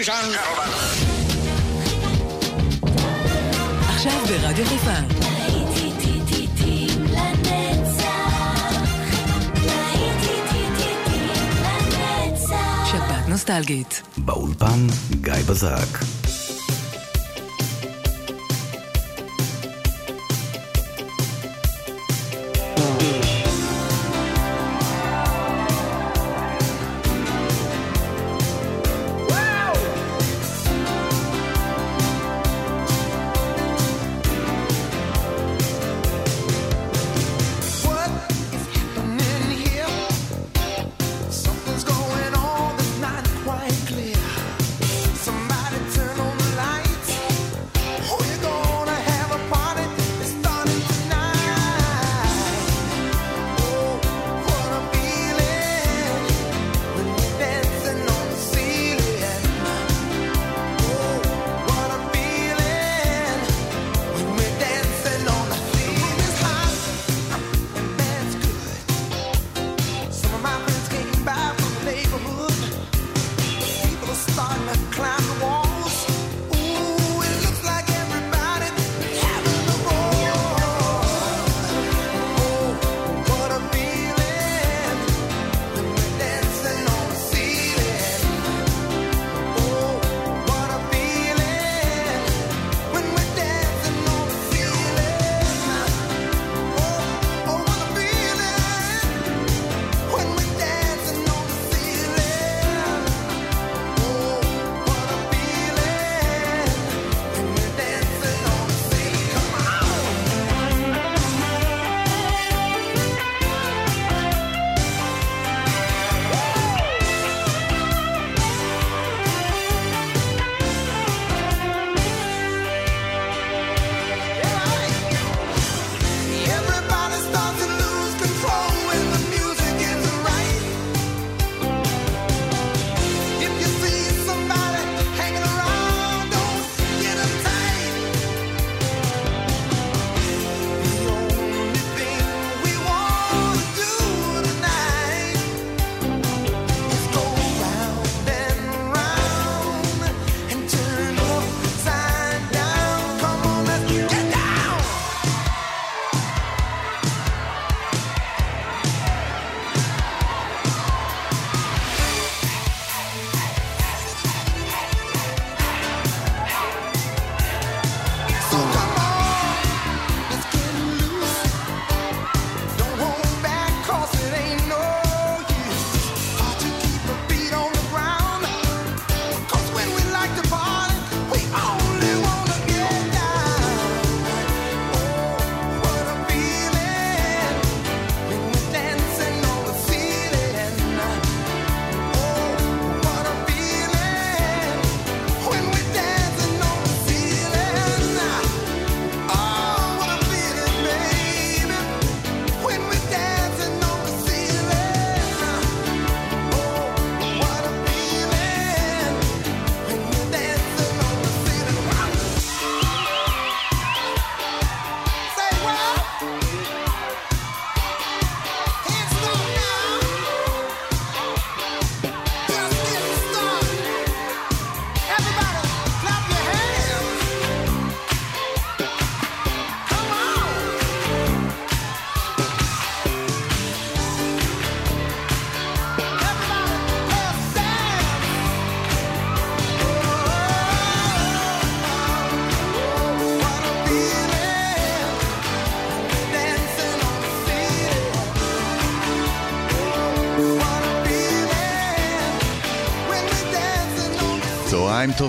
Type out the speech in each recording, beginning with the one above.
ראשון. עכשיו ברדיו חיפה. נוסטלגית. באולפן גיא בזק.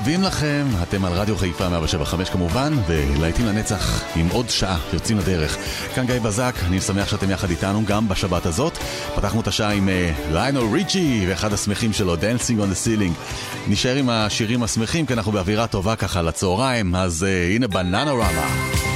טובים לכם, אתם על רדיו חיפה 175 כמובן, ולהיטים לנצח עם עוד שעה יוצאים לדרך. כאן גיא בזק, אני שמח שאתם יחד איתנו גם בשבת הזאת. פתחנו את השעה עם אה, ליונל uh, ריצ'י ואחד השמחים שלו, Dancing on the Ceiling. נשאר עם השירים השמחים, כי אנחנו באווירה טובה ככה לצהריים, אז uh, הנה בננה רמה.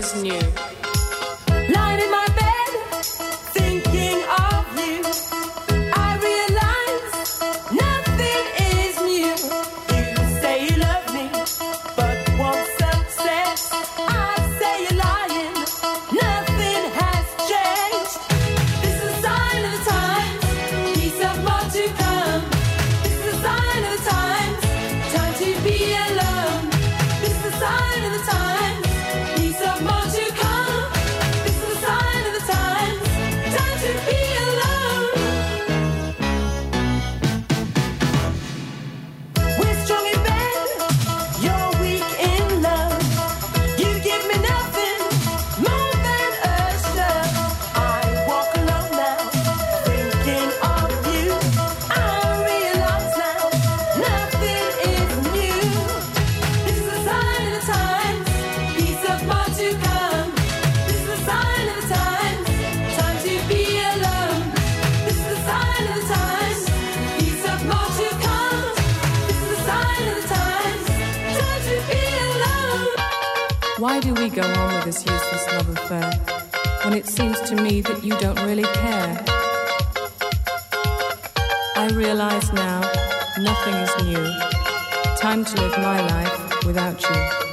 is new. go on with this useless love affair when it seems to me that you don't really care? I realize now nothing is new. Time to live my life without you.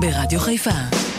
ברדיו חיפה.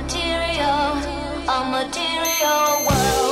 Material, a material world.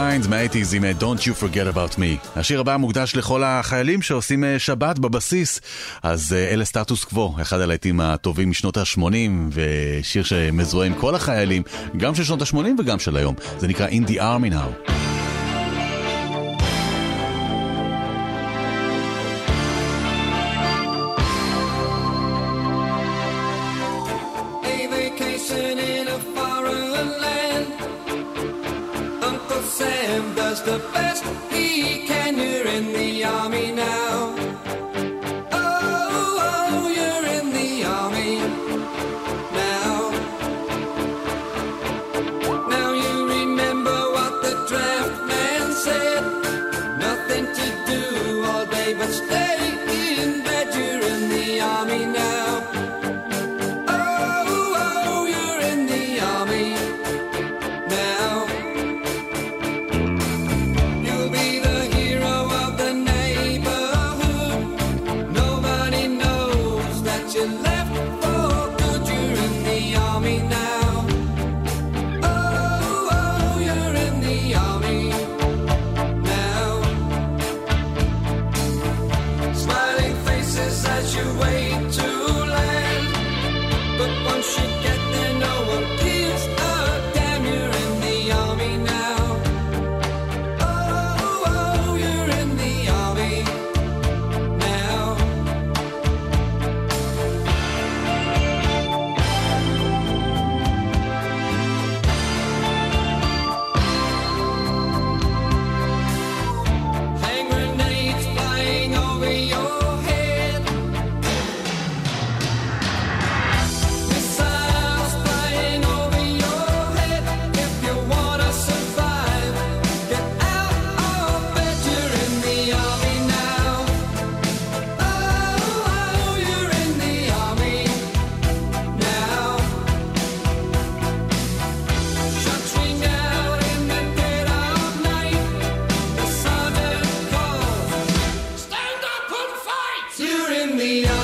Minds מהאייטיז עם אה, Don't You Forget About Me. השיר הבא מוקדש לכל החיילים שעושים אה, שבת בבסיס, אז אה, אלה סטטוס קוו, אחד הלהיטים הטובים משנות ה-80, ושיר שמזוהה עם כל החיילים, גם של שנות ה-80 וגם של היום. זה נקרא In the Army Now. the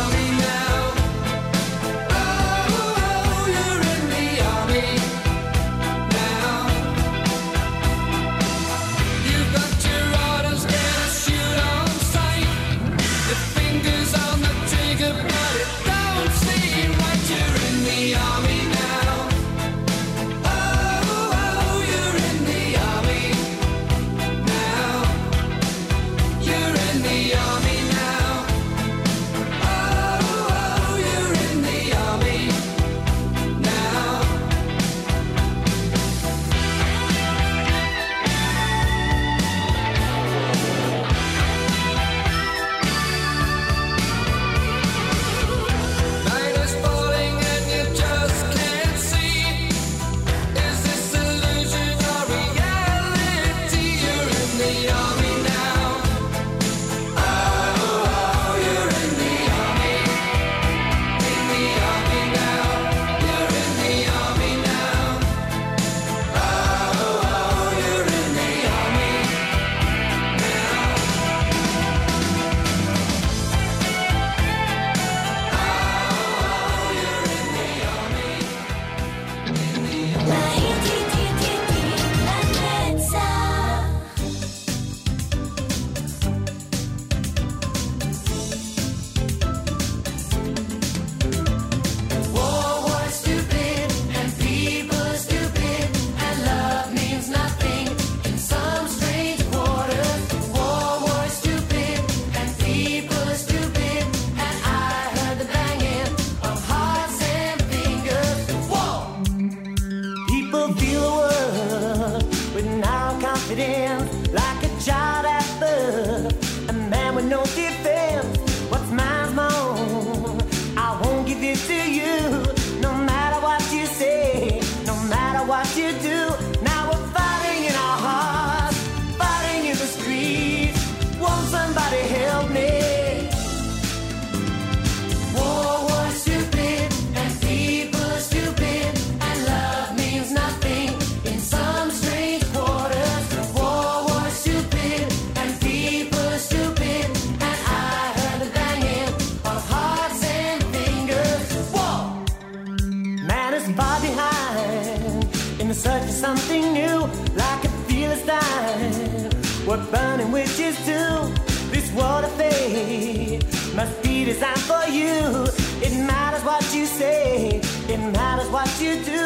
designed for you. It matters what you say, it matters what you do.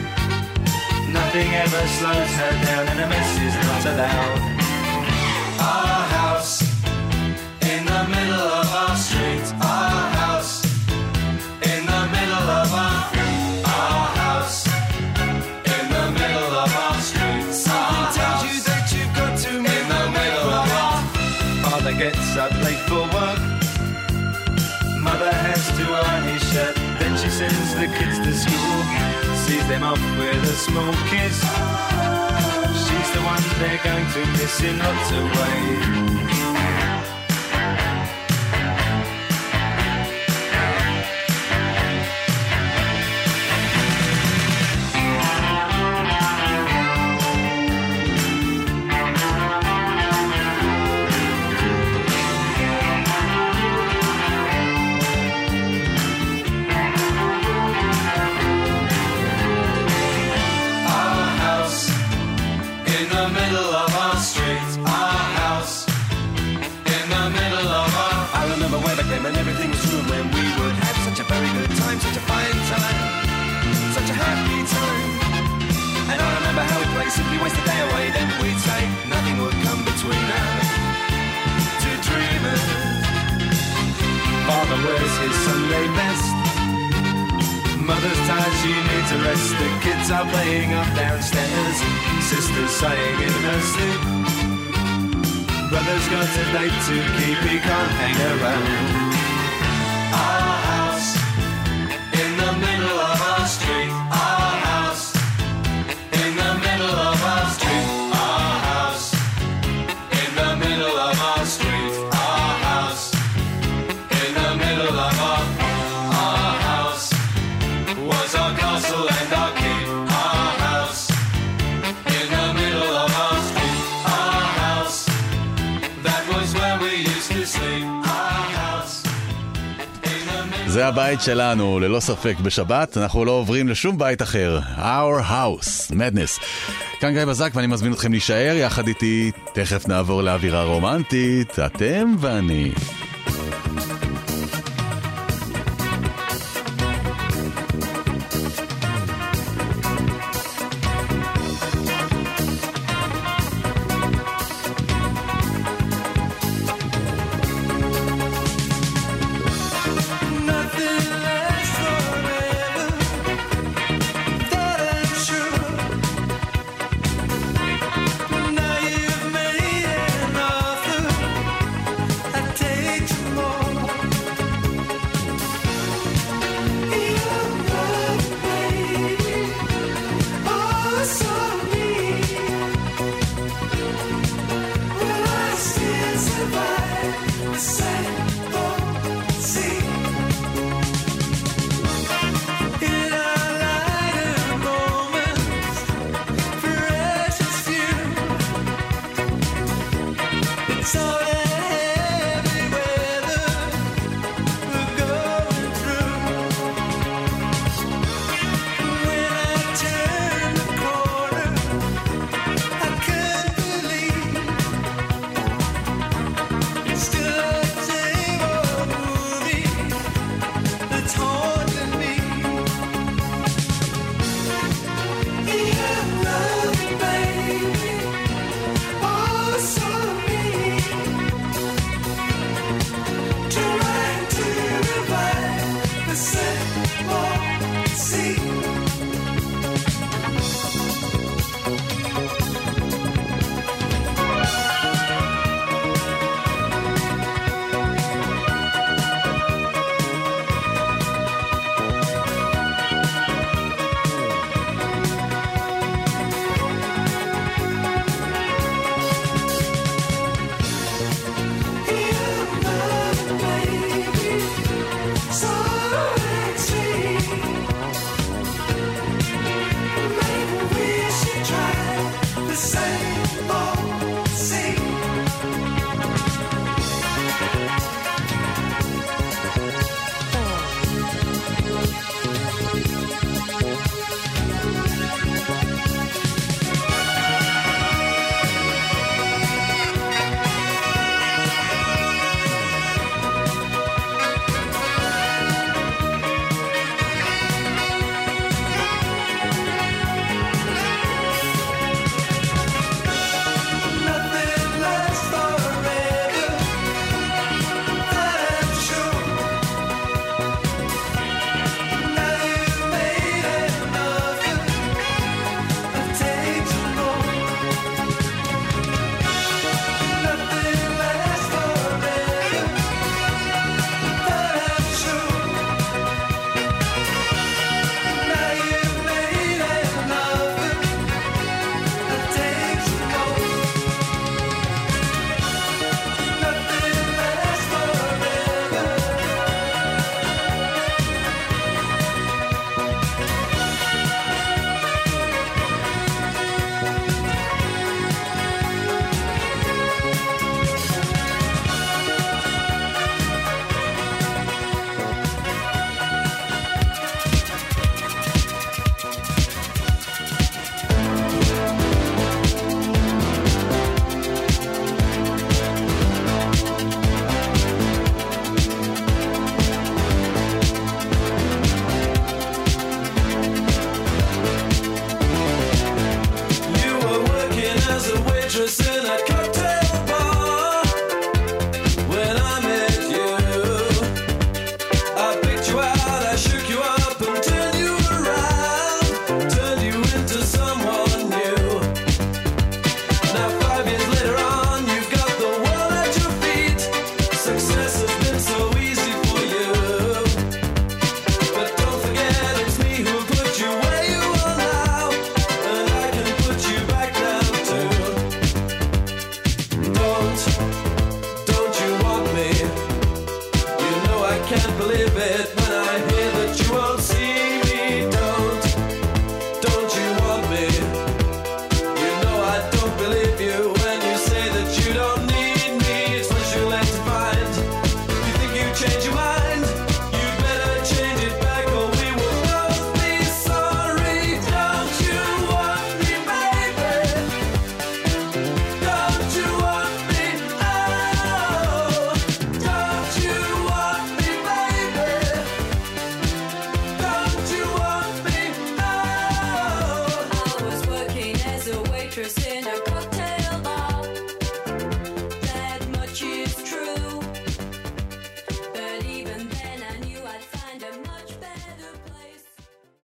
nothing ever slows her down, and a mess is not allowed. them off where the smoke is. She's the one they're going to miss in lots of ways. הבית שלנו, ללא ספק, בשבת. אנחנו לא עוברים לשום בית אחר. Our House, Madness. כאן גיא בזק ואני מזמין אתכם להישאר יחד איתי. תכף נעבור לאווירה רומנטית, אתם ואני.